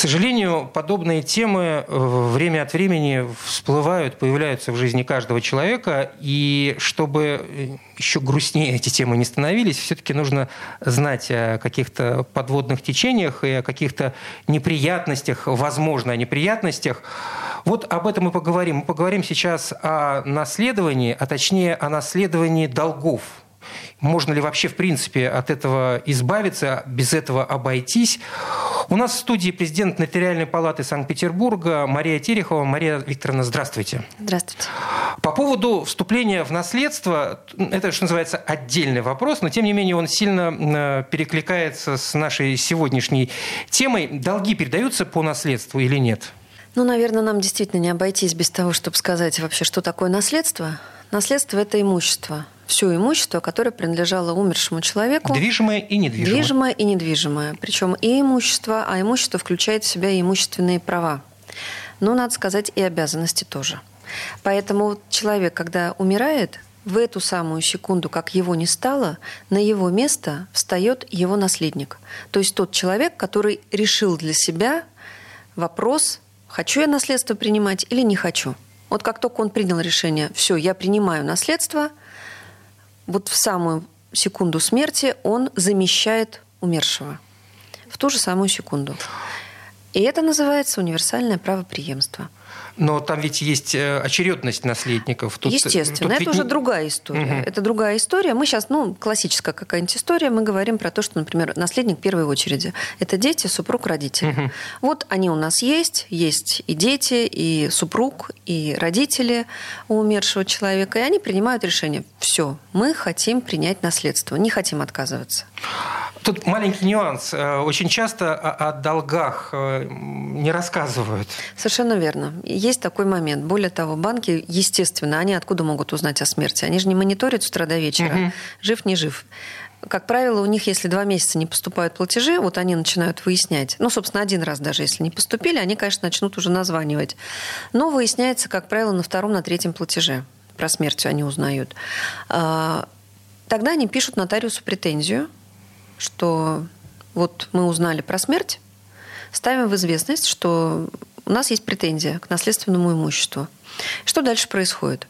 Сожалению, подобные темы э, время от времени всплывают, появляются в жизни каждого человека. И чтобы э, еще грустнее эти темы не становились, все-таки нужно знать о каких-то подводных течениях и о каких-то неприятностях, возможно, о неприятностях. Вот об этом мы поговорим. Мы поговорим сейчас о наследовании, а точнее о наследовании долгов можно ли вообще, в принципе, от этого избавиться, без этого обойтись. У нас в студии президент Нотариальной палаты Санкт-Петербурга Мария Терехова. Мария Викторовна, здравствуйте. Здравствуйте. По поводу вступления в наследство, это, что называется, отдельный вопрос, но, тем не менее, он сильно перекликается с нашей сегодняшней темой. Долги передаются по наследству или нет? Ну, наверное, нам действительно не обойтись без того, чтобы сказать вообще, что такое наследство. Наследство – это имущество – все имущество, которое принадлежало умершему человеку. Движимое и недвижимое. Движимое и недвижимое. Причем и имущество, а имущество включает в себя и имущественные права. Но, надо сказать, и обязанности тоже. Поэтому человек, когда умирает, в эту самую секунду, как его не стало, на его место встает его наследник. То есть тот человек, который решил для себя вопрос, хочу я наследство принимать или не хочу. Вот как только он принял решение, все, я принимаю наследство, вот в самую секунду смерти он замещает умершего. В ту же самую секунду. И это называется универсальное право преемства. Но там ведь есть э, очередность наследников. Тут, Естественно, тут это ведь... уже другая история. Угу. Это другая история. Мы сейчас, ну, классическая какая-нибудь история, мы говорим про то, что, например, наследник первой очереди – это дети, супруг, родители. Угу. Вот они у нас есть, есть и дети, и супруг, и родители у умершего человека, и они принимают решение. Все, мы хотим принять наследство, не хотим отказываться. Тут маленький нюанс. Э, очень часто о долгах э, не рассказывают. Совершенно верно. Есть такой момент. Более того, банки, естественно, они откуда могут узнать о смерти? Они же не мониторят с утра до вечера, угу. жив, не жив как правило, у них, если два месяца не поступают платежи, вот они начинают выяснять. Ну, собственно, один раз даже, если не поступили, они, конечно, начнут уже названивать. Но выясняется, как правило, на втором, на третьем платеже. Про смерть они узнают. А, тогда они пишут нотариусу претензию, что вот мы узнали про смерть, ставим в известность, что у нас есть претензия к наследственному имуществу. Что дальше происходит?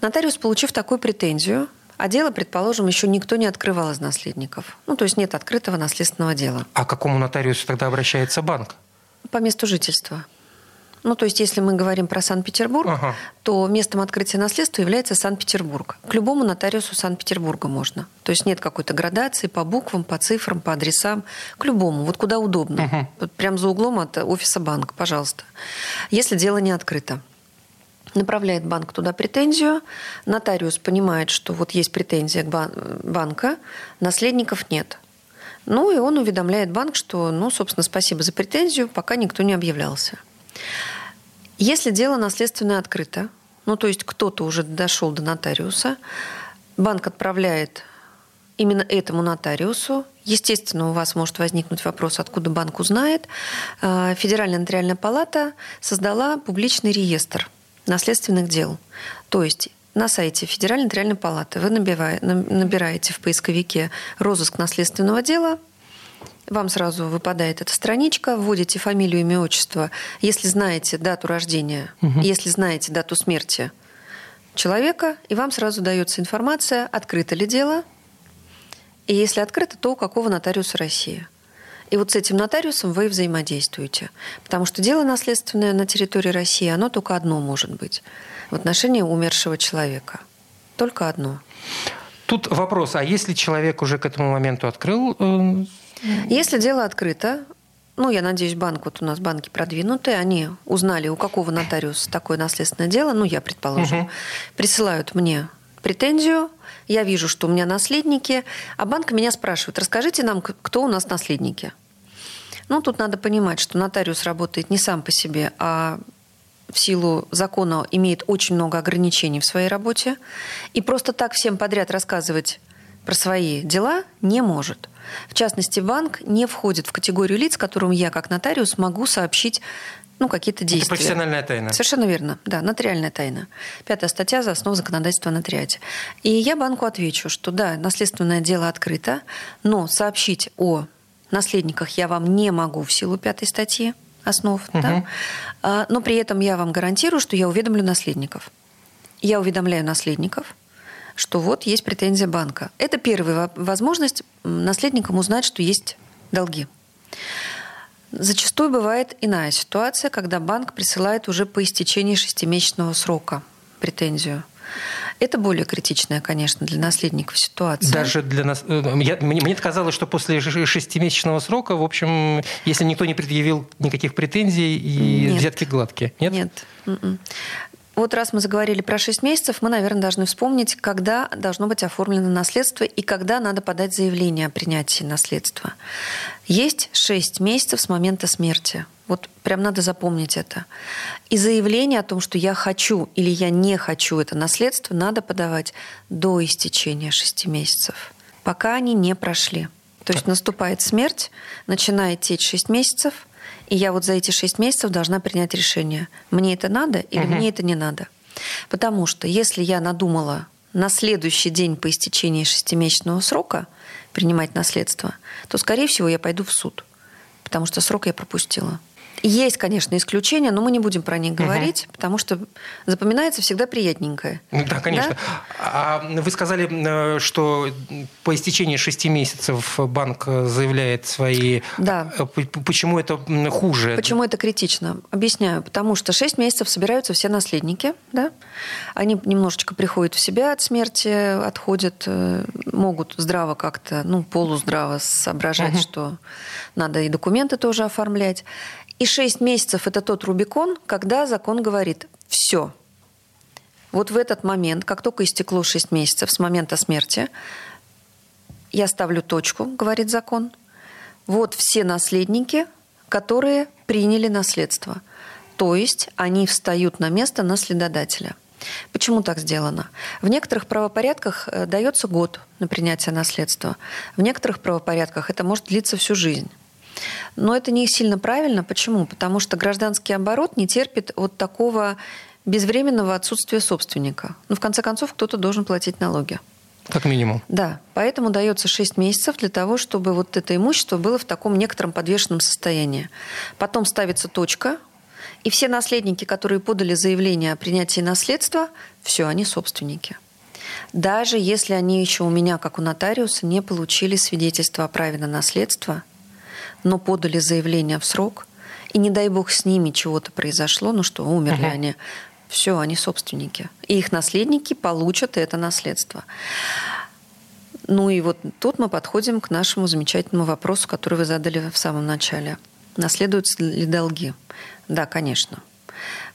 Нотариус, получив такую претензию, а дело, предположим, еще никто не открывал из наследников. Ну, то есть нет открытого наследственного дела. А к какому нотариусу тогда обращается банк? По месту жительства. Ну, то есть, если мы говорим про Санкт-Петербург, ага. то местом открытия наследства является Санкт-Петербург. К любому нотариусу Санкт-Петербурга можно. То есть нет какой-то градации по буквам, по цифрам, по адресам. К любому, вот куда удобно. Ага. Вот прям за углом от офиса банка, пожалуйста. Если дело не открыто. Направляет банк туда претензию, нотариус понимает, что вот есть претензия к бан- банка, наследников нет. Ну и он уведомляет банк, что, ну, собственно, спасибо за претензию, пока никто не объявлялся. Если дело наследственное открыто, ну то есть кто-то уже дошел до нотариуса, банк отправляет именно этому нотариусу. Естественно, у вас может возникнуть вопрос, откуда банк узнает. А, Федеральная нотариальная палата создала публичный реестр наследственных дел. То есть на сайте Федеральной нотариальной палаты вы набираете в поисковике розыск наследственного дела, вам сразу выпадает эта страничка, вводите фамилию, имя, отчество. Если знаете дату рождения, угу. если знаете дату смерти человека, и вам сразу дается информация, открыто ли дело, и если открыто, то у какого нотариуса России. И вот с этим нотариусом вы взаимодействуете. Потому что дело наследственное на территории России, оно только одно может быть в отношении умершего человека. Только одно. Тут вопрос, а если человек уже к этому моменту открыл э, если дело открыто, ну, я надеюсь, банк, вот у нас банки продвинутые, они узнали, у какого нотариуса такое наследственное дело, ну, я предположим, угу. присылают мне претензию, я вижу, что у меня наследники, а банк меня спрашивает, расскажите нам, кто у нас наследники. Ну, тут надо понимать, что нотариус работает не сам по себе, а в силу закона имеет очень много ограничений в своей работе. И просто так всем подряд рассказывать про свои дела не может. В частности, банк не входит в категорию лиц, которым я, как нотариус, могу сообщить ну, какие-то действия. Это профессиональная тайна. Совершенно верно, да, нотариальная тайна. Пятая статья за основу законодательства о нотариате. И я банку отвечу, что да, наследственное дело открыто, но сообщить о наследниках я вам не могу в силу пятой статьи основ, угу. да? А, но при этом я вам гарантирую, что я уведомлю наследников. Я уведомляю наследников, что вот есть претензия банка. Это первая возможность наследникам узнать, что есть долги. Зачастую бывает иная ситуация, когда банк присылает уже по истечении шестимесячного срока претензию. Это более критичная, конечно, для наследников ситуация. Даже для нас... Э, я, мне, мне казалось, что после шестимесячного срока, в общем, если никто не предъявил никаких претензий, и Нет. взятки гладкие. Нет? Нет. Вот раз мы заговорили про 6 месяцев, мы, наверное, должны вспомнить, когда должно быть оформлено наследство и когда надо подать заявление о принятии наследства. Есть 6 месяцев с момента смерти. Вот прям надо запомнить это. И заявление о том, что я хочу или я не хочу это наследство, надо подавать до истечения 6 месяцев, пока они не прошли. То есть наступает смерть, начинает течь 6 месяцев, и я вот за эти шесть месяцев должна принять решение, мне это надо или угу. мне это не надо. Потому что если я надумала на следующий день по истечении шестимесячного срока принимать наследство, то, скорее всего, я пойду в суд, потому что срок я пропустила. Есть, конечно, исключения, но мы не будем про них говорить, угу. потому что запоминается всегда приятненькое. Да, конечно. Да? А вы сказали, э, что по истечении шести месяцев банк заявляет свои... Да. Э, почему это хуже? Почему это критично? Объясняю. Потому что шесть месяцев собираются все наследники, да? Они немножечко приходят в себя от смерти, отходят, э, могут здраво как-то, ну, полуздраво соображать, угу. что надо и документы тоже оформлять. И 6 месяцев – это тот Рубикон, когда закон говорит «все». Вот в этот момент, как только истекло 6 месяцев с момента смерти, я ставлю точку, говорит закон. Вот все наследники, которые приняли наследство. То есть они встают на место наследодателя. Почему так сделано? В некоторых правопорядках э, дается год на принятие наследства. В некоторых правопорядках это может длиться всю жизнь. Но это не сильно правильно. Почему? Потому что гражданский оборот не терпит вот такого безвременного отсутствия собственника. Ну, в конце концов, кто-то должен платить налоги. Как минимум. Да. Поэтому дается 6 месяцев для того, чтобы вот это имущество было в таком некотором подвешенном состоянии. Потом ставится точка, и все наследники, которые подали заявление о принятии наследства, все, они собственники. Даже если они еще у меня, как у нотариуса, не получили свидетельство о праве на наследство – но подали заявление в срок, и не дай бог с ними чего-то произошло, ну что, умерли uh-huh. они, все, они собственники. И их наследники получат это наследство. Ну и вот тут мы подходим к нашему замечательному вопросу, который вы задали в самом начале. Наследуются ли долги? Да, конечно.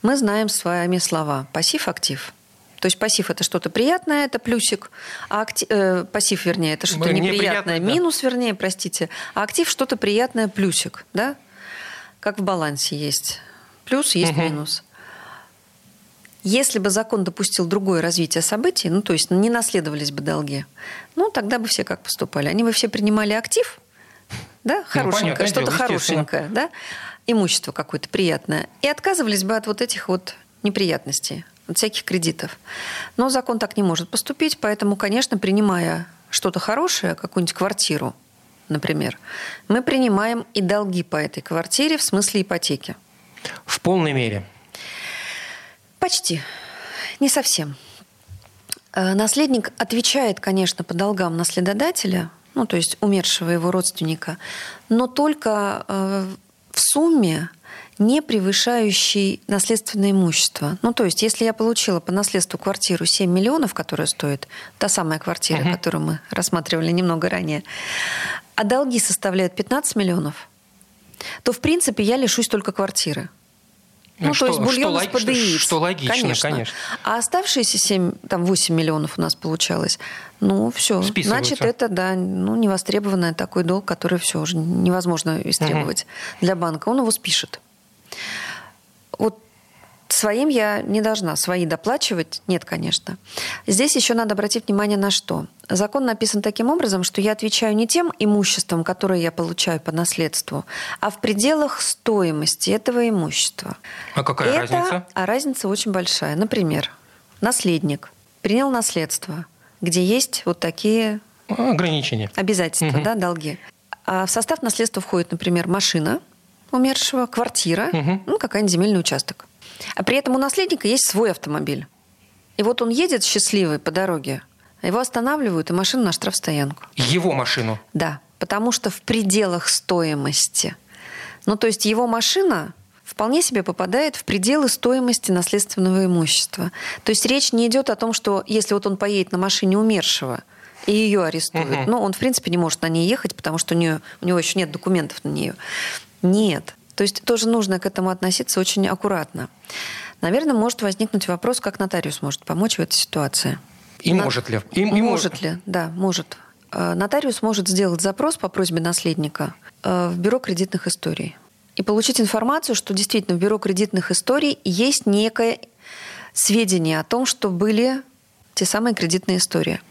Мы знаем с вами слова пассив-актив – то есть пассив это что-то приятное, это плюсик, а актив, э, пассив, вернее, это что-то неприятное, да. минус, вернее, простите, а актив что-то приятное, плюсик, да? Как в балансе есть плюс, есть угу. минус. Если бы закон допустил другое развитие событий, ну, то есть не наследовались бы долги, ну, тогда бы все как поступали? Они бы все принимали актив, да, ну, хорошенькое, ну, что-то хорошенькое, да, имущество какое-то приятное, и отказывались бы от вот этих вот неприятностей от всяких кредитов. Но закон так не может поступить, поэтому, конечно, принимая что-то хорошее, какую-нибудь квартиру, например, мы принимаем и долги по этой квартире в смысле ипотеки. В полной мере? Почти. Не совсем. Э, наследник отвечает, конечно, по долгам наследодателя, ну, то есть умершего его родственника, но только э, в сумме не превышающий наследственное имущество. Ну, то есть, если я получила по наследству квартиру 7 миллионов, которая стоит, та самая квартира, uh-huh. которую мы рассматривали немного ранее, а долги составляют 15 миллионов, то, в принципе, я лишусь только квартиры. Ну, что, то есть бульон что, из. Что, что логично, конечно. конечно. А оставшиеся 7, там 8 миллионов у нас получалось, ну, все. Значит, это, да, ну, невостребованный такой долг, который все уже невозможно истребовать угу. для банка. Он его спишет. Вот Своим я не должна свои доплачивать. Нет, конечно. Здесь еще надо обратить внимание на что. Закон написан таким образом, что я отвечаю не тем имуществом, которое я получаю по наследству, а в пределах стоимости этого имущества. А какая Это, разница? А разница очень большая. Например, наследник принял наследство, где есть вот такие Ограничения. обязательства, Мгм. да, долги. А в состав наследства входит, например, машина умершего, квартира, Мгм. ну, какой-нибудь земельный участок. А при этом у наследника есть свой автомобиль. И вот он едет счастливый по дороге, его останавливают, и машину на штрафстоянку. Его машину. Да, потому что в пределах стоимости. Ну, то есть его машина вполне себе попадает в пределы стоимости наследственного имущества. То есть речь не идет о том, что если вот он поедет на машине умершего, и ее арестуют, Мгм. ну, он, в принципе, не может на ней ехать, потому что у, нее, у него еще нет документов на нее. Нет. То есть тоже нужно к этому относиться очень аккуратно. Наверное, может возникнуть вопрос, как нотариус может помочь в этой ситуации. И На- может ли? И- и может ли? Да, может. Э, Нотариус может сделать запрос по просьбе наследника э, в бюро кредитных историй и получить информацию, что действительно в бюро кредитных историй есть некое сведение о том, что были те самые кредитные истории.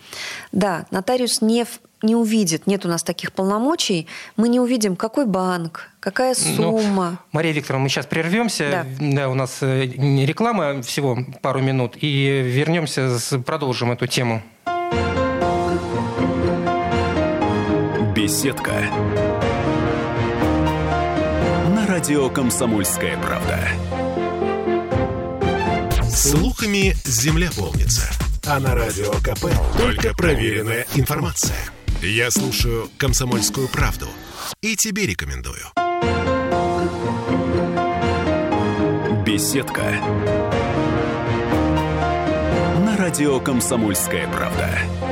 Да, нотариус не, не увидит, нет у нас таких полномочий, мы не увидим, какой банк, какая Ну, сумма. Мария Викторовна, мы сейчас прервемся. Да. у нас э, реклама всего пару минут. И вернемся, с- продолжим эту тему. Беседка. На радио «Комсомольская правда». Слухами земля полнится. А на радио КП только проверенная информация. Я слушаю «Комсомольскую правду» и тебе рекомендую. Беседка. На радио «Комсомольская правда».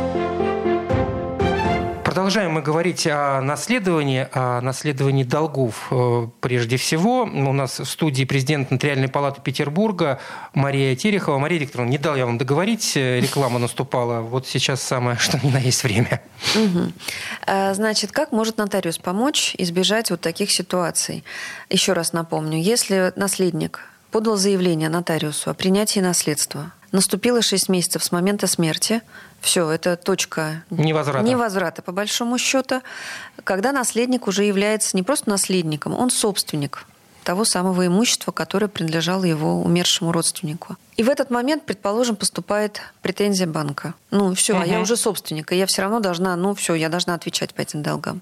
Продолжаем мы говорить о наследовании, о наследовании долгов э, прежде всего. У нас в студии президент Нотариальной палаты Петербурга Мария Терехова. Мария Викторовна, не дал я вам договорить, э, реклама наступала. Вот сейчас самое, что ни на есть время. А, Значит, как может нотариус помочь избежать вот таких ситуаций? Еще раз напомню, если наследник подал заявление нотариусу о принятии наследства, наступило 6 месяцев с момента смерти, все, это точка Невозврата. невозврата, по большому счету, когда наследник уже является не просто наследником, он собственник того самого имущества, которое принадлежало его умершему родственнику. И в этот момент, предположим, поступает претензия банка. Ну, все, а я уже собственник, и я все равно должна, ну, все, я должна отвечать по этим долгам.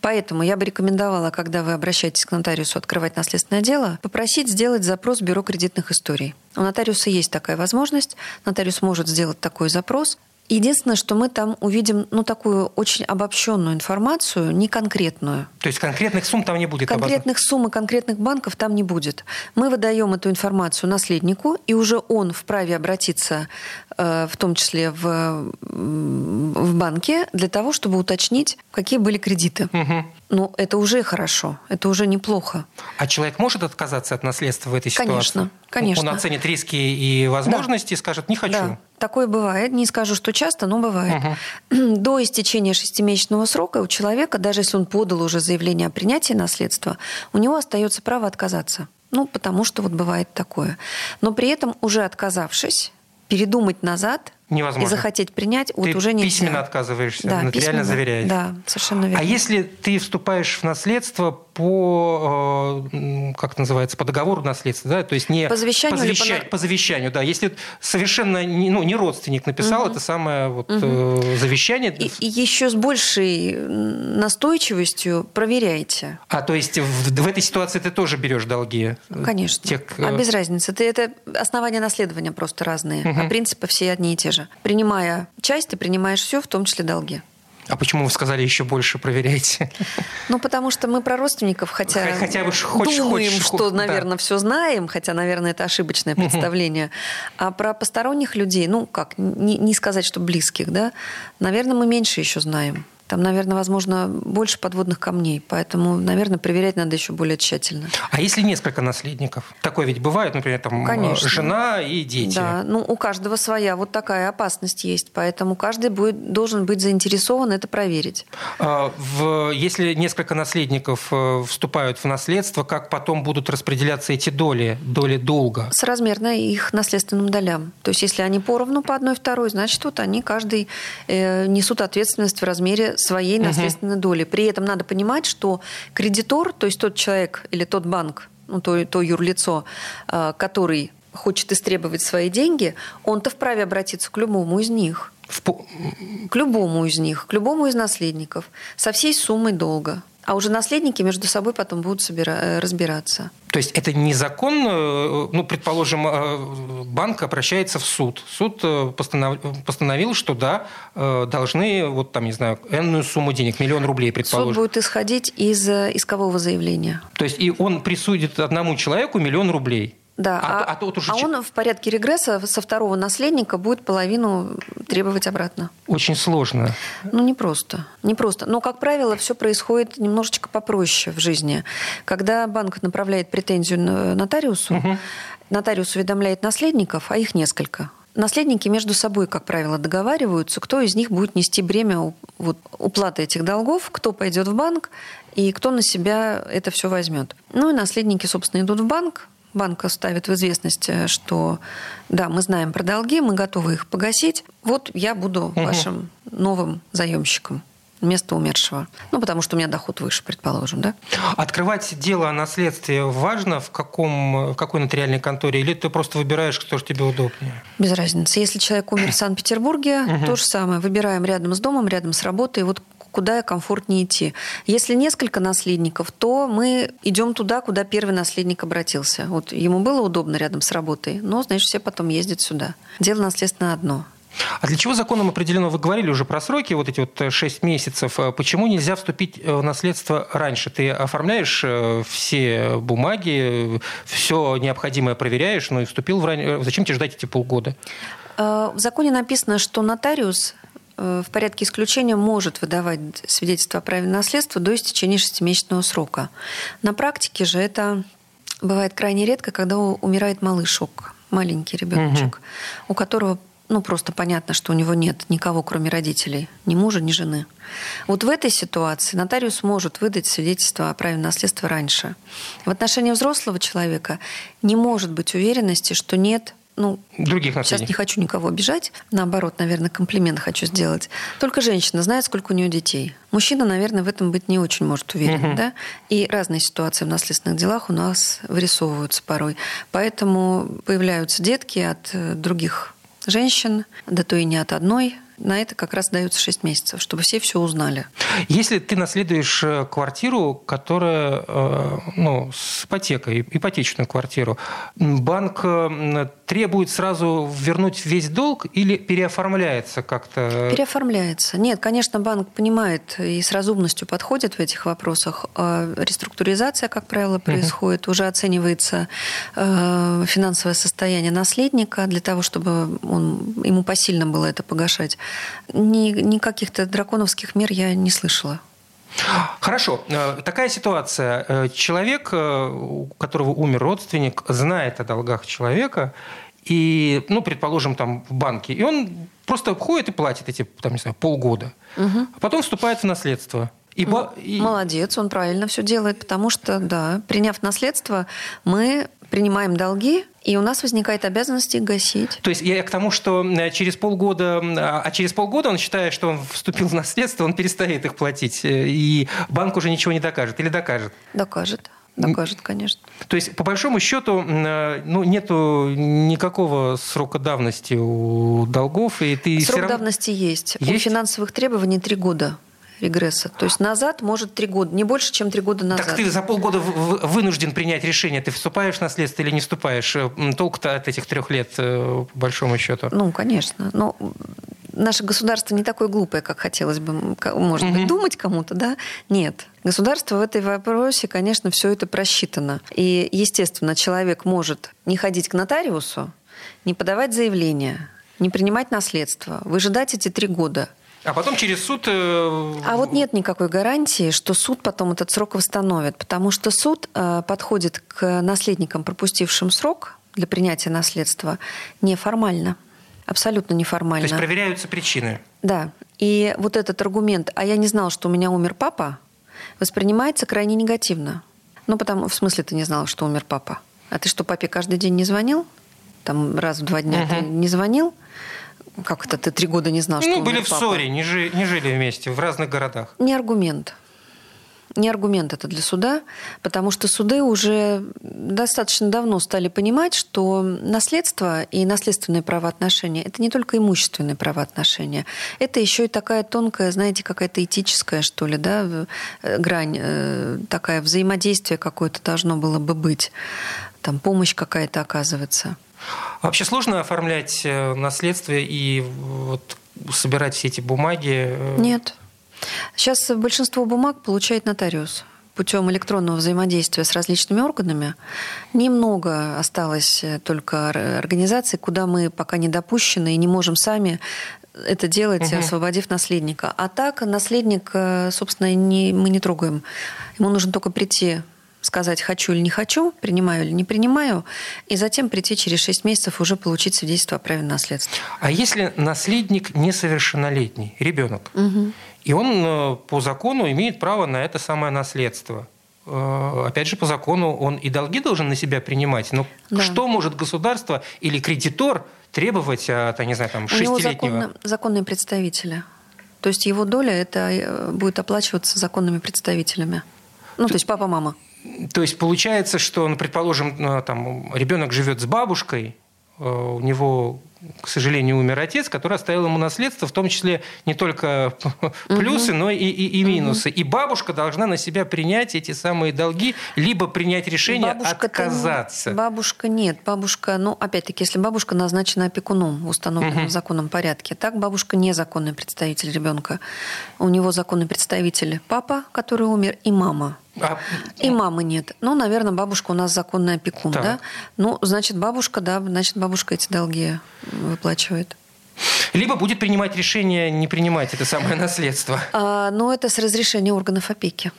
Поэтому я бы рекомендовала, когда вы обращаетесь к нотариусу открывать наследственное дело, попросить сделать запрос в бюро кредитных историй. У нотариуса есть такая возможность, нотариус может сделать такой запрос, Единственное, что мы там увидим ну, такую очень обобщенную информацию, не конкретную. То есть конкретных сумм там не будет? Конкретных сумм и конкретных банков там не будет. Мы выдаем эту информацию наследнику, и уже он вправе обратиться, э, в том числе в, в банке, для того, чтобы уточнить, какие были кредиты. Мгм. Ну, это уже хорошо, это уже неплохо. А человек может отказаться от наследства в этой ситуации? Конечно, конечно. Он оценит риски и возможности и скажет, не хочу. Да, такое бывает. Не скажу, что часто, но бывает. До истечения шестимесячного срока у человека, даже если он подал уже заявление о принятии наследства, у него остается право отказаться. Ну, потому что вот бывает такое. Но при этом, уже отказавшись, передумать назад Невозможно. и захотеть принять, вот Ты уже нельзя. письменно отказываешься, да, нотариально письменно, заверяешь. Да, совершенно верно. А если ты вступаешь в наследство по, э, как называется, по договору наследства, да, то есть не По завещанию по, завеща- по- по завещанию, да, если совершенно не, ну, не родственник написал это самое вот, э, завещание, И, и еще с большей настойчивостью проверяйте. а то есть в, в этой ситуации ты тоже берешь долги? Конечно. Тех, э, А без разницы. Это, это основания наследования просто разные, а принципы все одни и те же. Принимая часть, ты принимаешь все, в том числе долги. А почему вы сказали еще больше проверяйте? Ну, потому что мы про родственников, хотя, хотя бы хочешь- думаем, хочешь, что, да. наверное, все знаем, хотя, наверное, это ошибочное представление. А про посторонних людей, ну, как, не, не сказать, что близких, да, наверное, мы меньше еще знаем. Там, наверное, возможно, больше подводных камней, поэтому, наверное, проверять надо еще более тщательно. А если несколько наследников? Такое ведь бывает, например, там Конечно. жена и дети. Да, ну у каждого своя вот такая опасность есть, поэтому каждый будет, должен быть заинтересован это проверить. А, в, если несколько наследников э, вступают в наследство, как потом будут распределяться эти доли, доли долга? Соразмерно их наследственным долям. То есть если они поровну по одной второй, значит вот они каждый э, несут ответственность в размере своей наследственной доли. При этом надо понимать, что кредитор, то есть тот человек или тот банк, ну, то, то юрлицо, э, который хочет истребовать свои деньги, он-то вправе обратиться к любому из них. В... К любому из них, к любому из наследников, со всей суммой долга. А уже наследники между собой потом будут собира- э, разбираться. То есть это незаконно, э, ну, предположим, э, банк обращается в суд. Суд постанов... постановил, что да, должны, вот там, не знаю, энную сумму денег, миллион рублей, предположим. Суд будет исходить из искового заявления. То есть и он присудит одному человеку миллион рублей. Да, а, а, а, уже... а он в порядке регресса со второго наследника будет половину требовать обратно. Очень сложно. Ну, не просто. Не просто. Но, как правило, все происходит немножечко попроще в жизни. Когда банк направляет претензию нотариусу, угу. нотариус уведомляет наследников, а их несколько. Наследники между собой, как правило, договариваются, кто из них будет нести бремя вот, уплаты этих долгов, кто пойдет в банк и кто на себя это все возьмет. Ну и наследники, собственно, идут в банк, банк ставит в известность, э, что да, мы знаем про долги, мы готовы их погасить. Вот я буду угу. вашим новым заемщиком вместо умершего. Ну, потому что у меня доход выше, предположим, да? Открывать дело о наследстве важно в, каком, в какой нотариальной конторе? Или ты просто выбираешь, кто же тебе удобнее? Без разницы. Если человек умер в Санкт-Петербурге, то же самое. Выбираем рядом с домом, рядом с работой. Вот куда комфортнее идти. Если несколько наследников, то мы идем туда, куда первый наследник обратился. Вот ему было удобно рядом с работой, но, значит, все потом ездят сюда. Дело наследственно одно. А для чего законом определено, вы говорили уже про сроки, вот эти вот 6 э, месяцев, э, почему нельзя вступить э, в наследство раньше? Ты оформляешь все бумаги, все необходимое проверяешь, но и вступил в ранее. Зачем тебе ждать эти полгода? В законе написано, что нотариус в порядке исключения может выдавать свидетельство о праве наследства до истечения шестимесячного срока. На практике же это бывает крайне редко, когда умирает малышок, маленький ребеночек, угу. у которого ну, просто понятно, что у него нет никого, кроме родителей, ни мужа, ни жены. Вот в этой ситуации нотариус может выдать свидетельство о праве наследства раньше. В отношении взрослого человека не может быть уверенности, что нет ну, других наследников. Сейчас не хочу никого обижать. Наоборот, наверное, комплимент хочу сделать. Только женщина знает, сколько у нее детей. Мужчина, наверное, в этом быть не очень может уверен. Угу. Да? И разные ситуации в наследственных делах у нас вырисовываются порой. Поэтому появляются детки от э, других женщин, да то и не от одной на это как раз дается 6 месяцев, чтобы все все узнали. Если ты наследуешь э, квартиру, которая э, ну, с ипотекой, ипотечную квартиру, банк э, требует сразу вернуть весь долг или переоформляется как-то? Переоформляется. Нет, конечно, банк понимает и с разумностью подходит в этих вопросах. Реструктуризация, как правило, происходит. Угу. Уже оценивается финансовое состояние наследника для того, чтобы он, ему посильно было это погашать. Ни, ни каких-то драконовских мер я не слышала. Хорошо. Э, такая ситуация. Э, человек, э, у которого умер родственник, знает о долгах человека, и, ну, предположим, там в банке, и он просто ходит и платит эти, там, не знаю, полгода. Угу. А потом вступает в наследство. И, и... Молодец, он правильно все делает, потому что, да, приняв наследство, мы принимаем долги, и у нас возникает обязанность их гасить. То есть я к тому, что э, через полгода, а через полгода он считает, что он вступил в наследство, он перестает их платить, э, и банк уже ничего не докажет или докажет? Докажет. Докажет, конечно. То есть, по большому счету, э, ну, нету никакого срока давности у долгов, и ты Срок равно... давности есть. есть. У финансовых требований три года регресса. То есть назад может три года, не больше, чем три года назад. Так ты за полгода вынужден принять решение, ты вступаешь в наследство или не вступаешь. Э, толк-то от этих трех лет, э, по большому счету. Ну, конечно. Но наше государство не такое глупое, как хотелось бы, может быть, думать кому-то, да? Нет. Государство в этой вопросе, конечно, все это просчитано. И, естественно, человек может не ходить к нотариусу, не подавать заявление, не принимать наследство, выжидать эти три года – А потом через суд... Э, а вот нет никакой гарантии, что суд потом этот срок восстановит, потому что суд э, подходит к наследникам, пропустившим срок для принятия наследства, неформально. Абсолютно неформально. То есть проверяются причины. Да. И вот этот аргумент, а я не знал, что у меня умер папа, воспринимается крайне негативно. Ну, потому, в смысле, ты не знал, что умер папа. А ты что, папе каждый день не звонил? Там раз в два дня угу. ты не звонил? Как это ты три года не знал, что Ну, были в папа? ссоре, не, жи, не жили вместе, в разных городах. Не аргумент не аргумент это для суда, потому что суды уже достаточно давно стали понимать, что наследство и наследственные правоотношения – это не только имущественные правоотношения, это еще и такая тонкая, знаете, какая-то этическая, что ли, да, э, грань, э, такая взаимодействие какое-то должно было бы быть, там помощь какая-то оказывается. Вообще сложно оформлять э, наследство и вот собирать все эти бумаги? Нет. Сейчас большинство бумаг получает нотариус путем электронного взаимодействия с различными органами. Немного осталось э, только организаций, куда мы пока не допущены и не можем сами это делать, угу. освободив наследника. А так наследник, э, собственно, не, мы не трогаем. Ему нужно только прийти сказать, хочу или не хочу, принимаю или не принимаю, и затем прийти через 6 месяцев уже получить свидетельство о праве наследства. А если наследник несовершеннолетний, ребенок, угу. И он э, по закону имеет право на это самое наследство. Э, опять же, по закону он и долги должен на себя принимать. Но да. что может государство или кредитор требовать от, не знаю, там, шестилетнего? У него законно, законные представители. То есть его доля это э, будет оплачиваться законными представителями. Ну, то есть папа, мама. То есть получается, что, ну, предположим, там, ребенок живет с бабушкой, у него к сожалению, умер отец, который оставил ему наследство, в том числе не только плюсы, но и, и, и минусы. И бабушка должна на себя принять эти самые долги, либо принять решение бабушка отказаться. Не, бабушка нет. Бабушка, ну, опять-таки, если бабушка назначена опекуном в установленном угу. законном порядке, так бабушка не законный представитель ребенка. У него законный представитель папа, который умер, и мама. А... И мамы нет. Ну, наверное, бабушка у нас законный опекун, так. да? Ну, значит, бабушка, да, значит, бабушка эти долги выплачивает. Либо будет принимать решение не принимать это самое наследство. А, ну, это с разрешения органов опеки.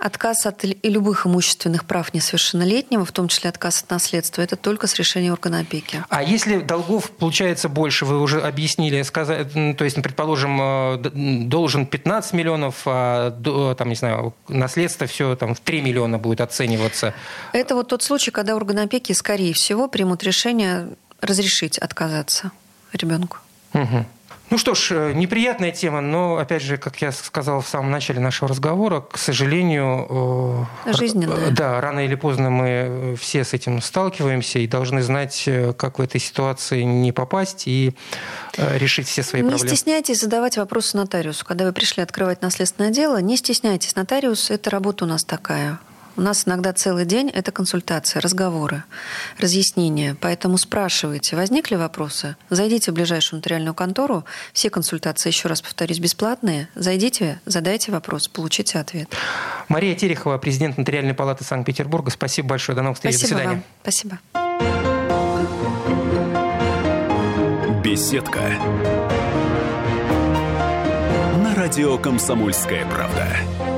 Отказ от любых имущественных прав несовершеннолетнего, в том числе отказ от наследства, это только с решения органа опеки. А если долгов получается больше, вы уже объяснили, то есть, предположим, э, должен 15 миллионов, а там, не знаю, наследство все там в 3 миллиона будет оцениваться. Это вот тот случай, когда органы опеки, скорее всего, примут решение разрешить отказаться ребенку. Угу. Ну что ж, э, неприятная тема, но, опять же, как я сказал в самом начале нашего разговора, к сожалению... Э, Жизненная. Да, рано или поздно мы все с этим сталкиваемся и должны знать, э, как в этой ситуации не попасть и решить все свои не проблемы. Не стесняйтесь задавать вопросы нотариусу. Когда вы пришли открывать наследственное дело, не стесняйтесь. Нотариус – это работа у нас такая. У нас иногда целый день – это консультации, разговоры, разъяснения. Поэтому спрашивайте, возникли вопросы? Зайдите в ближайшую нотариальную контору. Все консультации, еще раз повторюсь, бесплатные. Зайдите, задайте вопрос, получите ответ. Мария Терехова, президент Нотариальной палаты Санкт-Петербурга. Спасибо большое. До новых встреч. Спасибо До свидания. Вам. Спасибо. Беседка. На радио «Комсомольская правда».